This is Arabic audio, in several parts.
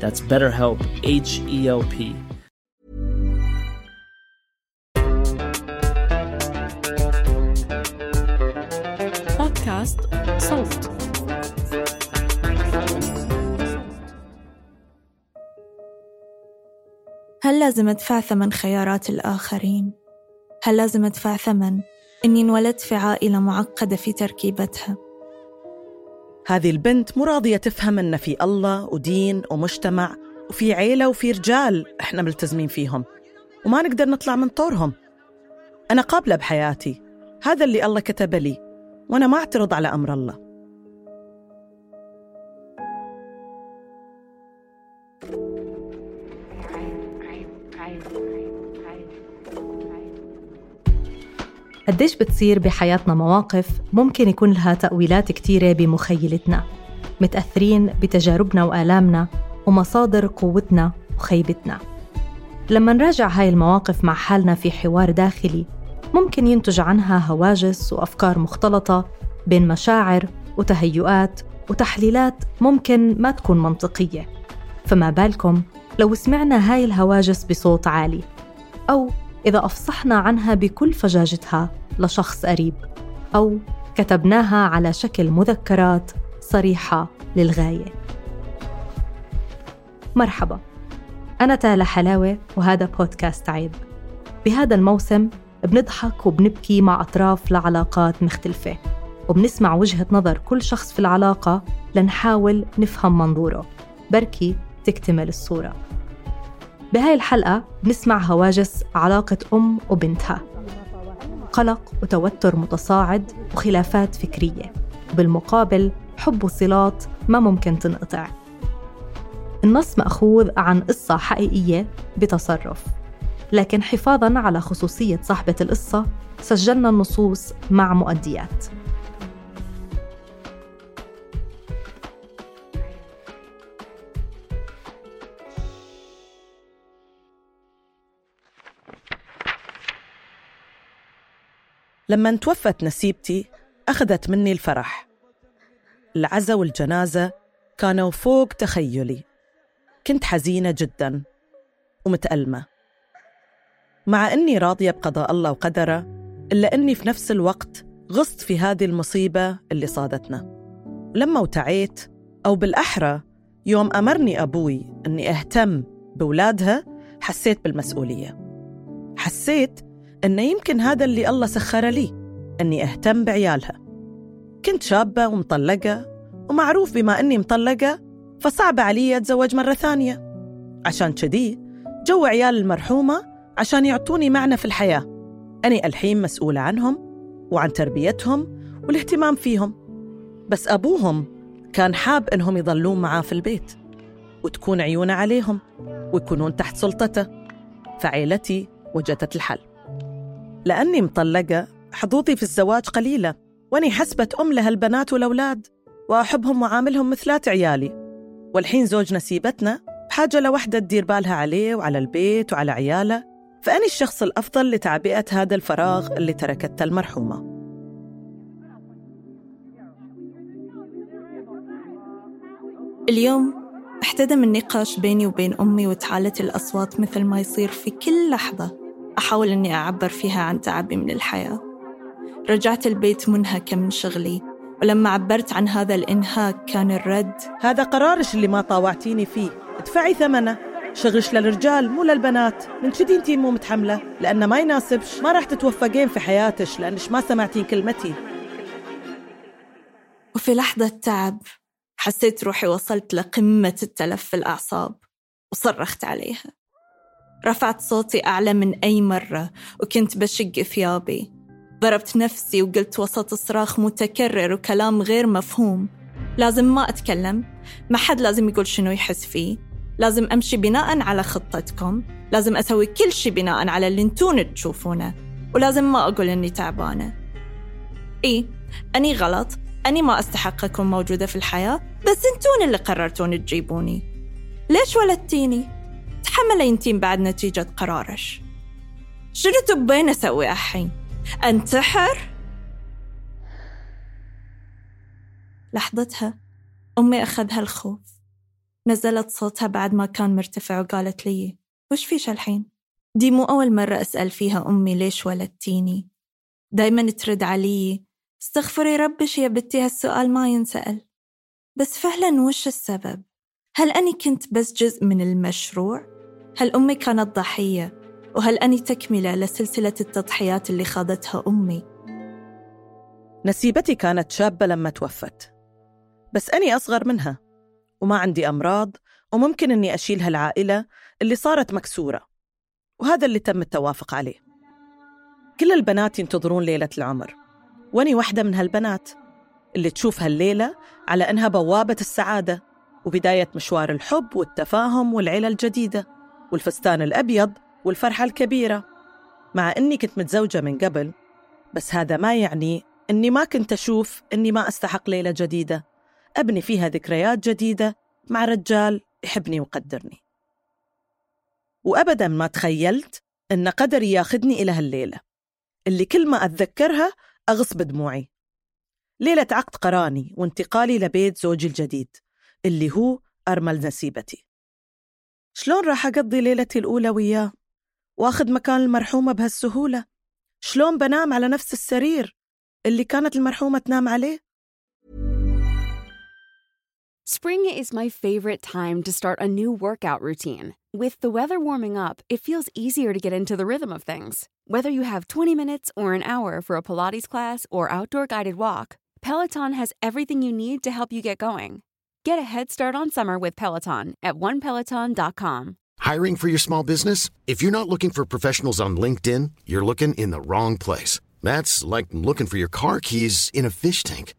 That's BetterHelp, H E L P. بودكاست صوت هل لازم أدفع ثمن خيارات الآخرين؟ هل لازم أدفع ثمن إني انولدت في عائلة معقدة في تركيبتها؟ هذه البنت مو راضية تفهم إن في الله ودين ومجتمع وفي عيلة وفي رجال إحنا ملتزمين فيهم وما نقدر نطلع من طورهم. أنا قابلة بحياتي. هذا اللي الله كتب لي. وأنا ما أعترض على أمر الله. قديش بتصير بحياتنا مواقف ممكن يكون لها تأويلات كتيرة بمخيلتنا متأثرين بتجاربنا وآلامنا ومصادر قوتنا وخيبتنا. لما نراجع هاي المواقف مع حالنا في حوار داخلي ممكن ينتج عنها هواجس وأفكار مختلطة بين مشاعر وتهيؤات وتحليلات ممكن ما تكون منطقية. فما بالكم لو سمعنا هاي الهواجس بصوت عالي أو إذا أفصحنا عنها بكل فجاجتها لشخص قريب أو كتبناها على شكل مذكرات صريحة للغاية. مرحبا أنا تالا حلاوة وهذا بودكاست عيب. بهذا الموسم بنضحك وبنبكي مع أطراف لعلاقات مختلفة وبنسمع وجهة نظر كل شخص في العلاقة لنحاول نفهم منظوره. بركي تكتمل الصورة. بهاي الحلقة بنسمع هواجس علاقة أم وبنتها. قلق وتوتر متصاعد وخلافات فكرية. بالمقابل حب وصلات ما ممكن تنقطع. النص مأخوذ عن قصة حقيقية بتصرف. لكن حفاظاً على خصوصية صاحبة القصة سجلنا النصوص مع مؤديات. لما توفت نسيبتي أخذت مني الفرح. العزا والجنازة كانوا فوق تخيلي. كنت حزينة جدا ومتألمة. مع أني راضية بقضاء الله وقدره إلا أني في نفس الوقت غصت في هذه المصيبة اللي صادتنا. لما وتعيت أو بالأحرى يوم أمرني أبوي أني أهتم بولادها حسيت بالمسؤولية. حسيت أنه يمكن هذا اللي الله سخر لي أني أهتم بعيالها. كنت شابة ومطلقة ومعروف بما أني مطلقة فصعب علي أتزوج مرة ثانية. عشان كذي جو عيال المرحومة عشان يعطوني معنى في الحياة. أني الحين مسؤولة عنهم وعن تربيتهم والاهتمام فيهم. بس أبوهم كان حاب إنهم يضلون معاه في البيت وتكون عيونه عليهم ويكونون تحت سلطته. فعيلتي وجدت الحل. لأني مطلقة. حظوظي في الزواج قليلة. وأني حسبة أم لهالبنات والأولاد. وأحبهم وعاملهم مثلات عيالي. والحين زوج نسيبتنا. بحاجة لوحدة تدير بالها عليه وعلى البيت وعلى عياله. فأني الشخص الأفضل لتعبئة هذا الفراغ اللي تركته المرحومة. اليوم أحتدم النقاش بيني وبين أمي وتعالت الأصوات مثل ما يصير في كل لحظة. أحاول أني أعبر فيها عن تعبي من الحياة. رجعت البيت منهكة من شغلي ولما عبرت عن هذا الإنهاك كان الرد. هذا قرارش اللي ما طاوعتيني فيه. ادفعي ثمنه. شغش للرجال مو للبنات. من شدي انتي مو متحملة لأنه ما يناسبش. ما راح تتوفقين في حياتش لأنش ما سمعتين كلمتي. وفي لحظة تعب حسيت روحي وصلت لقمة التلف في الأعصاب وصرخت عليها. رفعت صوتي أعلى من أي مرة وكنت بشق ثيابي. ضربت نفسي وقلت وسط صراخ متكرر وكلام غير مفهوم. لازم ما أتكلم. ما حد لازم يقول شنو يحس فيه. لازم أمشي بناء على خطتكم. لازم أسوي كل شي بناء على اللي انتون تشوفونه. ولازم ما أقول إني تعبانة. إيه أني غلط. أني ما أستحق أكون موجودة في الحياة بس انتون اللي قررتون تجيبوني. ليش ولدتيني؟ تحملي انتين بعد نتيجة قرارش شنو تبين أسوي الحين؟ أنتحر؟ لحظتها أمي أخذها الخوف نزلت صوتها بعد ما كان مرتفع وقالت لي وش فيش الحين؟ دي مو أول مرة أسأل فيها أمي ليش ولدتيني دايما ترد علي استغفري ربش يا بنتي هالسؤال ما ينسأل بس فعلا وش السبب؟ هل أني كنت بس جزء من المشروع؟ هل أمي كانت ضحية؟ وهل أني تكملة لسلسلة التضحيات اللي خاضتها أمي؟ نسيبتي كانت شابة لما توفت بس أني أصغر منها وما عندي أمراض وممكن أني أشيل هالعائلة اللي صارت مكسورة وهذا اللي تم التوافق عليه كل البنات ينتظرون ليلة العمر وأني واحدة من هالبنات اللي تشوف هالليلة على أنها بوابة السعادة وبداية مشوار الحب والتفاهم والعيلة الجديدة والفستان الأبيض والفرحة الكبيرة. مع أني كنت متزوجة من قبل بس هذا ما يعني أني ما كنت أشوف أني ما أستحق ليلة جديدة. أبني فيها ذكريات جديدة مع رجال يحبني ويقدرني. وأبدا ما تخيلت أن قدري ياخذني إلى هالليلة. اللي كل ما أتذكرها أغص بدموعي ليلة عقد قراني وانتقالي لبيت زوجي الجديد. اللي هو أرمل نسيبتي شلون راح أقضي ليلتي الأولى وياه وأخذ مكان المرحومة بهالسهولة شلون بنام على نفس السرير اللي كانت المرحومة تنام عليه Spring is my favorite time to start a new workout routine. With the weather warming up, it feels easier to get into the rhythm of things. Whether you have 20 minutes or an hour for a Pilates class or outdoor guided walk, Peloton has everything you need to help you get going. Get a head start on summer with Peloton at onepeloton.com. Hiring for your small business? If you're not looking for professionals on LinkedIn, you're looking in the wrong place. That's like looking for your car keys in a fish tank.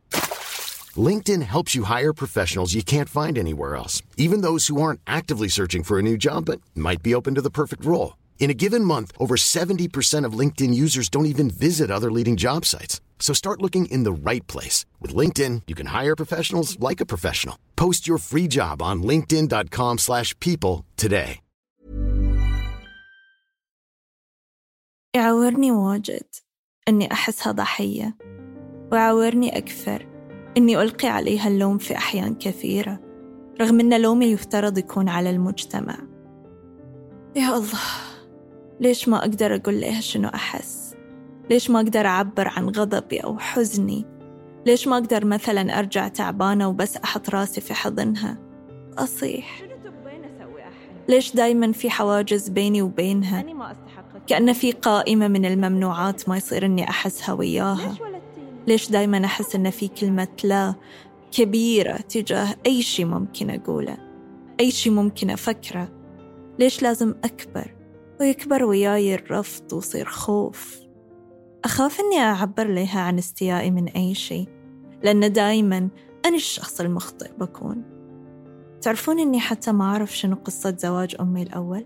LinkedIn helps you hire professionals you can't find anywhere else, even those who aren't actively searching for a new job but might be open to the perfect role. In a given month, over 70% of LinkedIn users don't even visit other leading job sites. So start looking in the right place. With LinkedIn, you can hire professionals like a professional. Post your free job on linkedin.com slash people today. يعورني واجد أني أحسها ضحية ويعورني أكثر أني ألقي عليها اللوم في أحيان كثيرة رغم أن لومي يفترض يكون على المجتمع يا الله ليش ما أقدر أقول لها شنو أحس؟ ليش ما أقدر أعبر عن غضبي أو حزني؟ ليش ما أقدر مثلا أرجع تعبانة وبس أحط راسي في حضنها؟ أصيح. ليش دايما في حواجز بيني وبينها؟ كأن في قائمة من الممنوعات ما يصير أني أحسها وياها. ليش دايما أحس أن في كلمة لا كبيرة تجاه أي شيء ممكن أقوله؟ أي شيء ممكن أفكره؟ ليش لازم أكبر؟ ويكبر وياي الرفض وصير خوف. أخاف أني أعبر لها عن استيائي من أي شيء لأن دايما أنا الشخص المخطئ بكون. تعرفون أني حتى ما أعرف شنو قصة زواج أمي الأول؟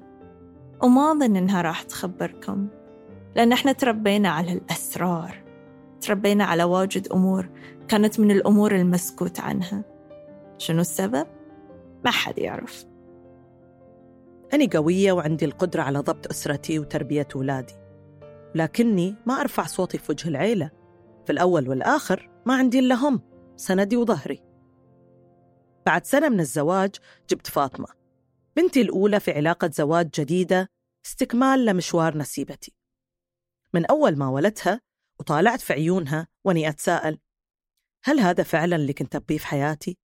وما أظن إنها راح تخبركم لأن إحنا تربينا على الأسرار تربينا على واجد أمور كانت من الأمور المسكوت عنها. شنو السبب؟ ما حد يعرف. أنا قوية وعندي القدرة على ضبط أسرتي وتربية أولادي لكني ما أرفع صوتي في وجه العيلة. في الأول والآخر ما عندي إلا هم سندي وظهري. بعد سنة من الزواج جبت فاطمة. بنتي الأولى في علاقة زواج جديدة استكمال لمشوار نسيبتي. من أول ما ولدتها وطالعت في عيونها وأني أتساءل هل هذا فعلا اللي كنت أبيه في حياتي؟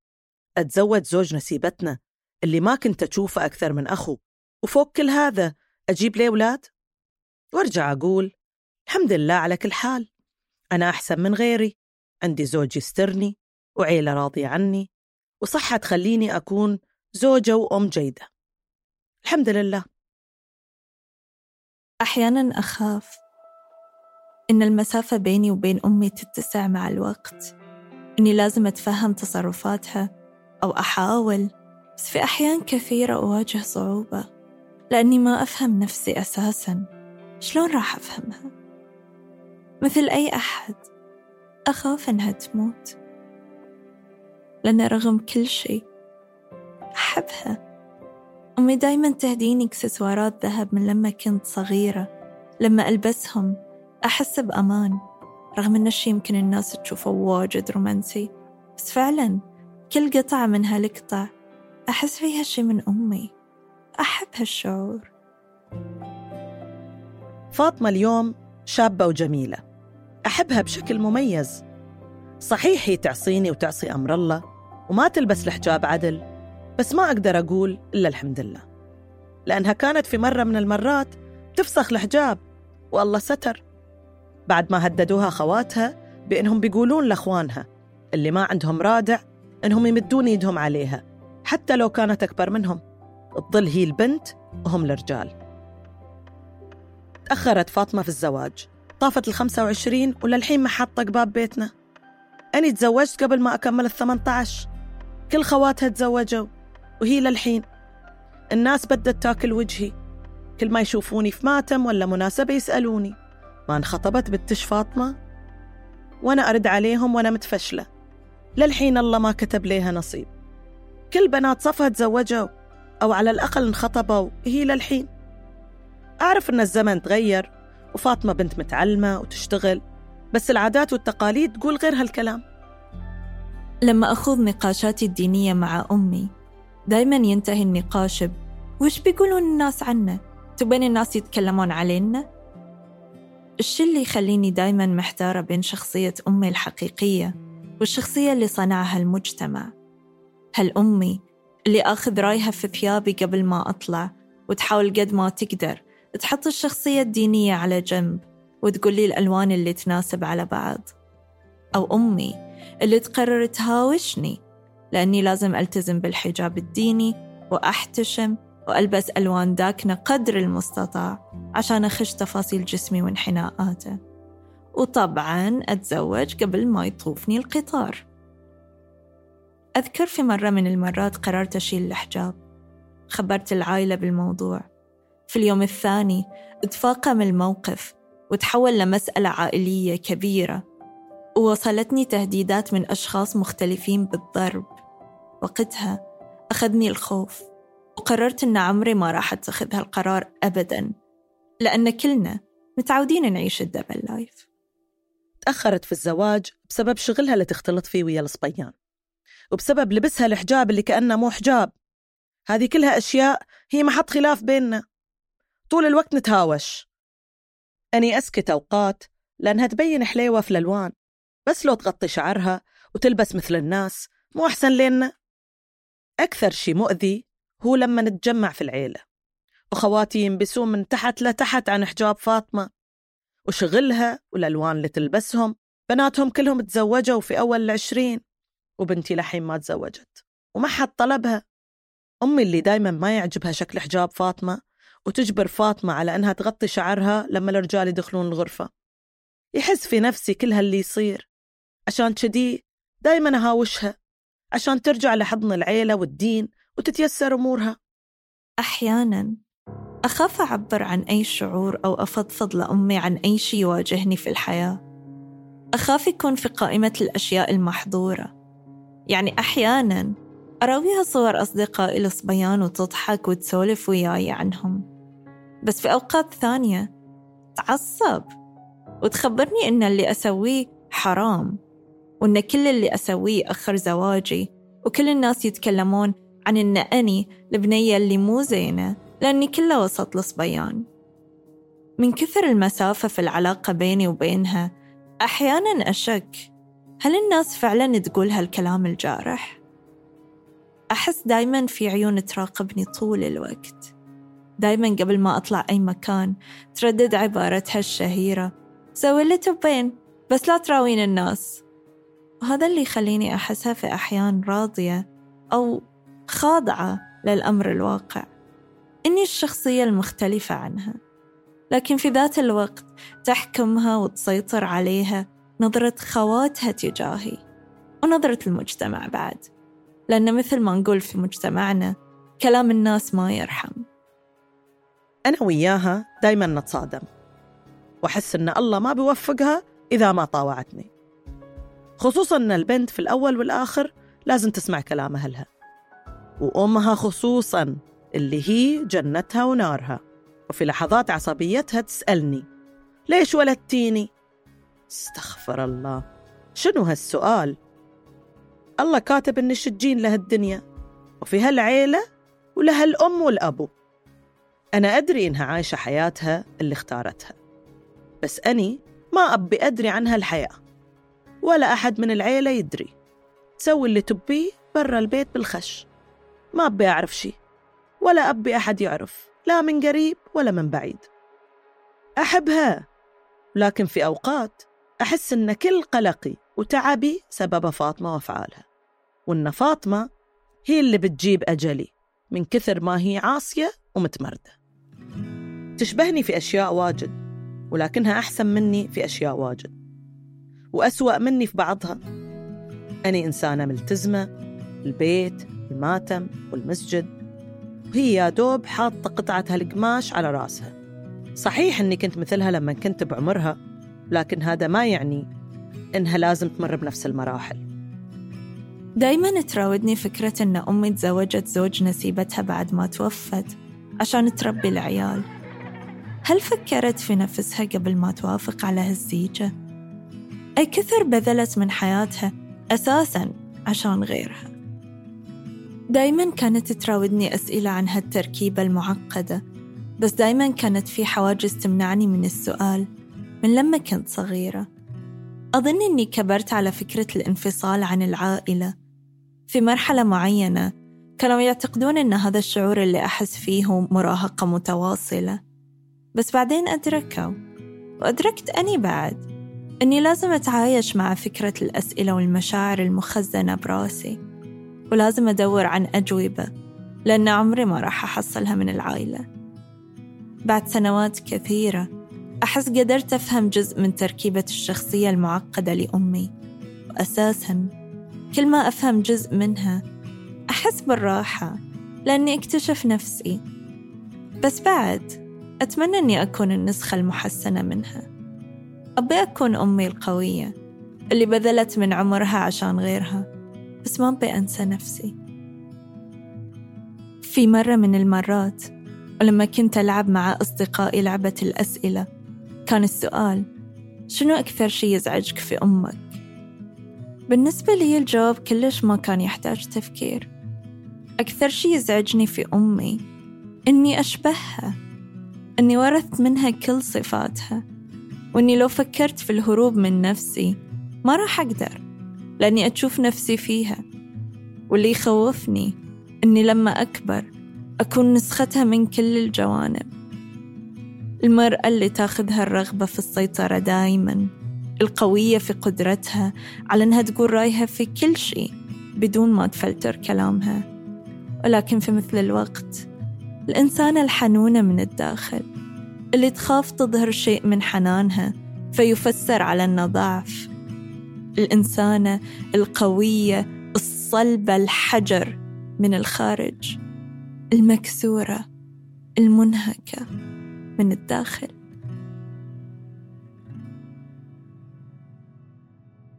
أتزوج زوج نسيبتنا اللي ما كنت أشوفه أكثر من أخو. وفوق كل هذا أجيب لي أولاد؟ وأرجع أقول الحمد لله على كل حال أنا أحسن من غيري عندي زوج يسترني وعيلة راضية عني وصحة تخليني أكون زوجة وأم جيدة. الحمد لله. أحيانا أخاف إن المسافة بيني وبين أمي تتسع مع الوقت إني لازم أتفهم تصرفاتها أو أحاول بس في أحيان كثيرة أواجه صعوبة. لأني ما أفهم نفسي أساساً. شلون راح أفهمها؟ مثل أي أحد أخاف إنها تموت. لأن رغم كل شيء أحبها. أمي دايما تهديني إكسسوارات ذهب من لما كنت صغيرة. لما ألبسهم أحس بأمان رغم إن الشي يمكن الناس تشوفه واجد رومانسي. بس فعلا كل قطعة من هالقطع أحس فيها شي من أمي. أحب هالشعور. فاطمة اليوم شابة وجميلة. أحبها بشكل مميز. صحيح هي تعصيني وتعصي أمر الله وما تلبس الحجاب عدل بس ما أقدر أقول إلا الحمد لله. لأنها كانت في مرة من المرات تفسخ الحجاب والله ستر. بعد ما هددوها خواتها بأنهم بيقولون لأخوانها اللي ما عندهم رادع أنهم يمدون يدهم عليها حتى لو كانت أكبر منهم. تظل هي البنت وهم الرجال. تأخرت فاطمة في الزواج. طافت ال 25 وللحين ما حاطة باب بيتنا. أني تزوجت قبل ما أكمل ال 18 كل خواتها تزوجوا وهي للحين. الناس بدت تاكل وجهي. كل ما يشوفوني في ماتم ولا مناسبة يسألوني. ما انخطبت بنتش فاطمة. وأنا أرد عليهم وأنا متفشلة. للحين الله ما كتب ليها نصيب. كل بنات صفها تزوجوا. أو على الأقل انخطبوا هي للحين أعرف أن الزمن تغير وفاطمة بنت متعلمة وتشتغل بس العادات والتقاليد تقول غير هالكلام لما أخوض نقاشاتي الدينية مع أمي دايما ينتهي النقاش ب وش بيقولون الناس عنا؟ تبين الناس يتكلمون علينا؟ الشي اللي يخليني دايما محتارة بين شخصية أمي الحقيقية والشخصية اللي صنعها المجتمع هل أمي اللي آخذ رايها في ثيابي قبل ما أطلع وتحاول قد ما تقدر تحط الشخصية الدينية على جنب وتقول لي الألوان اللي تناسب على بعض. أو أمي اللي تقرر تهاوشني لأني لازم ألتزم بالحجاب الديني وأحتشم وألبس ألوان داكنة قدر المستطاع عشان أخش تفاصيل جسمي وانحناءاته. وطبعا أتزوج قبل ما يطوفني القطار. أذكر في مرة من المرات قررت أشيل الحجاب خبرت العائلة بالموضوع. في اليوم الثاني تفاقم الموقف وتحول لمسألة عائلية كبيرة. ووصلتني تهديدات من أشخاص مختلفين بالضرب. وقتها أخذني الخوف وقررت أن عمري ما راح أتخذ هالقرار أبدا لأن كلنا متعودين نعيش الدبل لايف تأخرت في الزواج بسبب شغلها اللي تختلط فيه ويا الصبيان. وبسبب لبسها الحجاب اللي كأنه مو حجاب. هذه كلها أشياء هي محط خلاف بيننا. طول الوقت نتهاوش. أني أسكت أوقات لأنها تبين حليوة في الألوان. بس لو تغطي شعرها وتلبس مثل الناس مو أحسن لنا أكثر شي مؤذي هو لما نتجمع في العيلة. وخواتي ينبسون من تحت لتحت عن حجاب فاطمة. وشغلها والألوان اللي تلبسهم بناتهم كلهم تزوجوا في أول العشرين. وبنتي لحين ما تزوجت. وما حد طلبها. أمي اللي دايما ما يعجبها شكل حجاب فاطمة وتجبر فاطمة على أنها تغطي شعرها لما الرجال يدخلون الغرفة. يحس في نفسي كل هاللي يصير. عشان كذي دايما أهاوشها. عشان ترجع لحضن العيلة والدين وتتيسر أمورها. أحيانا أخاف أعبر عن أي شعور أو أفضفض لأمي عن أي شيء يواجهني في الحياة. أخاف يكون في قائمة الأشياء المحظورة. يعني أحيانا أراويها صور أصدقائي الصبيان وتضحك وتسولف وياي عنهم. بس في أوقات ثانية تعصب وتخبرني إن اللي أسويه حرام وإن كل اللي أسويه أخر زواجي وكل الناس يتكلمون عن إن أني البنية اللي مو زينة لأني كلها وسط الصبيان من كثر المسافة في العلاقة بيني وبينها أحيانا أشك هل الناس فعلا تقول هالكلام الجارح؟ أحس دايما في عيون تراقبني طول الوقت. دايما قبل ما أطلع أي مكان تردد عبارتها الشهيرة. سوي اللي تبين بس لا تراوين الناس. وهذا اللي يخليني أحسها في أحيان راضية أو خاضعة للأمر الواقع. إني الشخصية المختلفة عنها. لكن في ذات الوقت تحكمها وتسيطر عليها نظرة خواتها تجاهي ونظرة المجتمع بعد. لأن مثل ما نقول في مجتمعنا كلام الناس ما يرحم. أنا وياها دايما نتصادم. وأحس إن الله ما بيوفقها إذا ما طاوعتني. خصوصا أن البنت في الأول والآخر لازم تسمع كلام أهلها. وأمها خصوصا اللي هي جنتها ونارها. وفي لحظات عصبيتها تسألني ليش ولدتيني؟ استغفر الله. شنو هالسؤال؟ الله كاتب إني شجين لهالدنيا وفي هالعيلة ولها الأم والأبو. أنا أدري إنها عايشة حياتها اللي اختارتها بس أني ما أبي أدري عنها الحياة ولا أحد من العيلة يدري. تسوي اللي تبيه برا البيت بالخش ما أبي أعرف شي ولا أبي أحد يعرف لا من قريب ولا من بعيد. أحبها لكن في أوقات أحس إن كل قلقي وتعبي سبب فاطمة وأفعالها وإن فاطمة هي اللي بتجيب أجلي من كثر ما هي عاصية ومتمردة. تشبهني في أشياء واجد ولكنها أحسن مني في أشياء واجد. وأسوأ مني في بعضها. أني إنسانة ملتزمة البيت الماتم والمسجد. وهي يا دوب حاطة قطعة هالقماش على راسها. صحيح أني كنت مثلها لما كنت بعمرها لكن هذا ما يعني إنها لازم تمر بنفس المراحل. دايما تراودني فكرة أن أمي تزوجت زوج نسيبتها بعد ما توفت عشان تربي العيال. هل فكرت في نفسها قبل ما توافق على هالزيجة؟ أي كثر بذلت من حياتها أساساً عشان غيرها. دايما كانت تراودني أسئلة عن هالتركيبة المعقدة بس دايما كانت في حواجز تمنعني من السؤال من لما كنت صغيرة. أظن أني كبرت على فكرة الانفصال عن العائلة. في مرحلة معينة كانوا يعتقدون أن هذا الشعور اللي أحس فيه مراهقة متواصلة. بس بعدين أدركوا وأدركت أني بعد أني لازم أتعايش مع فكرة الأسئلة والمشاعر المخزنة براسي ولازم أدور عن أجوبة لأن عمري ما راح أحصلها من العائلة. بعد سنوات كثيرة أحس قدرت أفهم جزء من تركيبة الشخصية المعقدة لأمي وأساساً كل ما أفهم جزء منها أحس بالراحة لأني أكتشف نفسي. بس بعد أتمنى أني أكون النسخة المحسنة منها. أبي أكون أمي القوية اللي بذلت من عمرها عشان غيرها بس ما أبي أنسى نفسي. في مرة من المرات ولما كنت ألعب مع أصدقائي لعبة الأسئلة كان السؤال شنو أكثر شي يزعجك في أمك؟ بالنسبة لي الجواب كلش ما كان يحتاج تفكير. أكثر شي يزعجني في أمي إني أشبهها إني ورثت منها كل صفاتها وإني لو فكرت في الهروب من نفسي ما راح أقدر لأني أشوف نفسي فيها. واللي يخوفني إني لما أكبر أكون نسختها من كل الجوانب. المرأة اللي تاخذها الرغبة في السيطرة دايما القوية في قدرتها على أنها تقول رأيها في كل شيء بدون ما تفلتر كلامها. ولكن في مثل الوقت الإنسانة الحنونة من الداخل اللي تخاف تظهر شيء من حنانها فيفسر على أنه ضعف. الإنسانة القوية الصلبة الحجر من الخارج المكسورة المنهكة. من الداخل.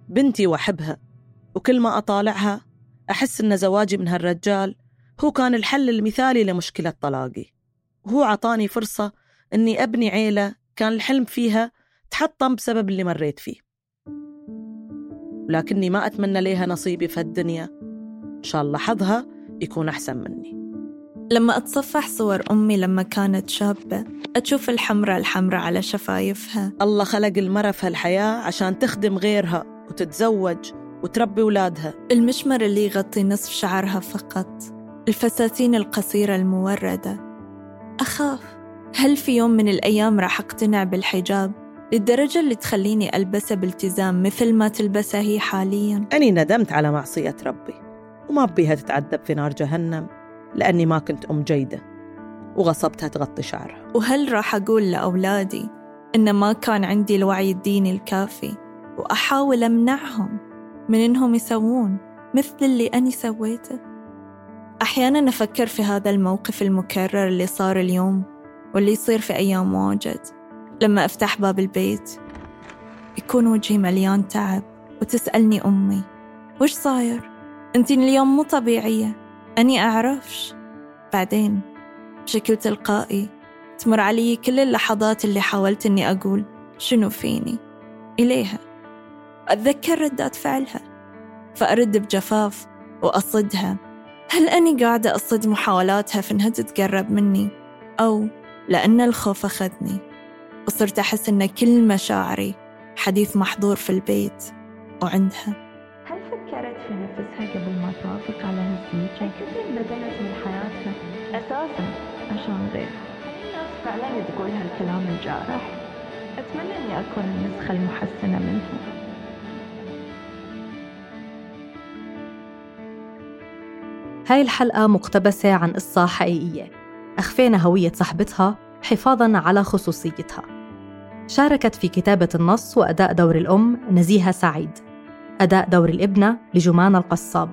بنتي وأحبها وكل ما أطالعها أحس إن زواجي من هالرجال هو كان الحل المثالي لمشكلة طلاقي. وهو عطاني فرصة إني أبني عيلة كان الحلم فيها تحطم بسبب اللي مريت فيه. لكني ما أتمنى ليها نصيبي في هالدنيا. إن شاء الله حظها يكون أحسن مني. لما أتصفح صور أمي لما كانت شابة أشوف الحمرة الحمرة على شفايفها. الله خلق المرة في هالحياة عشان تخدم غيرها وتتزوج وتربي ولادها المشمر اللي يغطي نصف شعرها فقط. الفساتين القصيرة الموردة. أخاف. هل في يوم من الأيام راح أقتنع بالحجاب للدرجة اللي تخليني ألبسه بالتزام مثل ما تلبسه هي حالياً؟ أني ندمت على معصية ربي وما بيها تتعذب في نار جهنم. لأني ما كنت أم جيدة وغصبتها تغطي شعرها. وهل راح أقول لأولادي إن ما كان عندي الوعي الديني الكافي وأحاول أمنعهم من إنهم يسوون مثل اللي أني سويته؟ أحيانا أفكر في هذا الموقف المكرر اللي صار اليوم واللي يصير في أيام واجد. لما أفتح باب البيت يكون وجهي مليان تعب وتسألني أمي وش صاير؟ أنتي اليوم مو طبيعية. أني أعرفش. بعدين بشكل تلقائي تمر علي كل اللحظات اللي حاولت أني أقول شنو فيني. إليها. أتذكر ردات فعلها. فأرد بجفاف وأصدها. هل أني قاعدة أصد محاولاتها في أنها تتقرب مني؟ أو لأن الخوف أخذني. وصرت أحس أن كل مشاعري حديث محظور في البيت وعندها. فكرت في نفسها قبل ما توافق على هالزيجة؟ كثير بدلت من حياتها أساسا عشان غيرها الناس فعلا تقول هالكلام الجارح. أتمنى إني أكون النسخة المحسنة منها هاي الحلقة مقتبسة عن قصة حقيقية. أخفينا هوية صاحبتها حفاظاً على خصوصيتها. شاركت في كتابة النص وأداء دور الأم نزيهة سعيد. أداء دور الإبنة لجمان القصاب.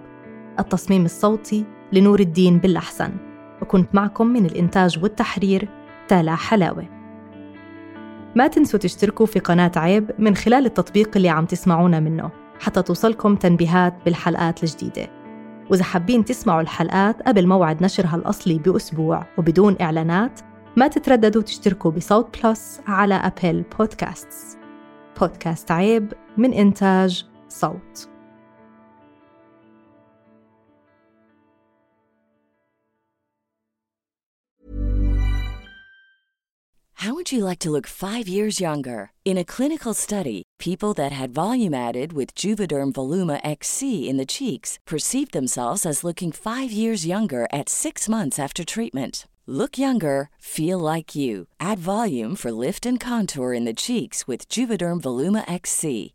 التصميم الصوتي لنور الدين بالأحسن. وكنت معكم من الإنتاج والتحرير تالا حلاوة. ما تنسوا تشتركوا في قناة عيب من خلال التطبيق اللي عم تسمعونا منه حتى توصلكم تنبيهات بالحلقات الجديدة. وإذا حابين تسمعوا الحلقات قبل موعد نشرها الأصلي بأسبوع وبدون إعلانات ما تترددوا تشتركوا بصوت Plus على Apple Podcasts. بودكاست عيب من إنتاج صوت How would you like to look five years younger? In a clinical study, people that had volume added with Juvederm Voluma XC in the cheeks perceived themselves as looking five years younger at six months after treatment. Look younger, feel like you. Add volume for lift and contour in the cheeks with Juvederm Voluma XC.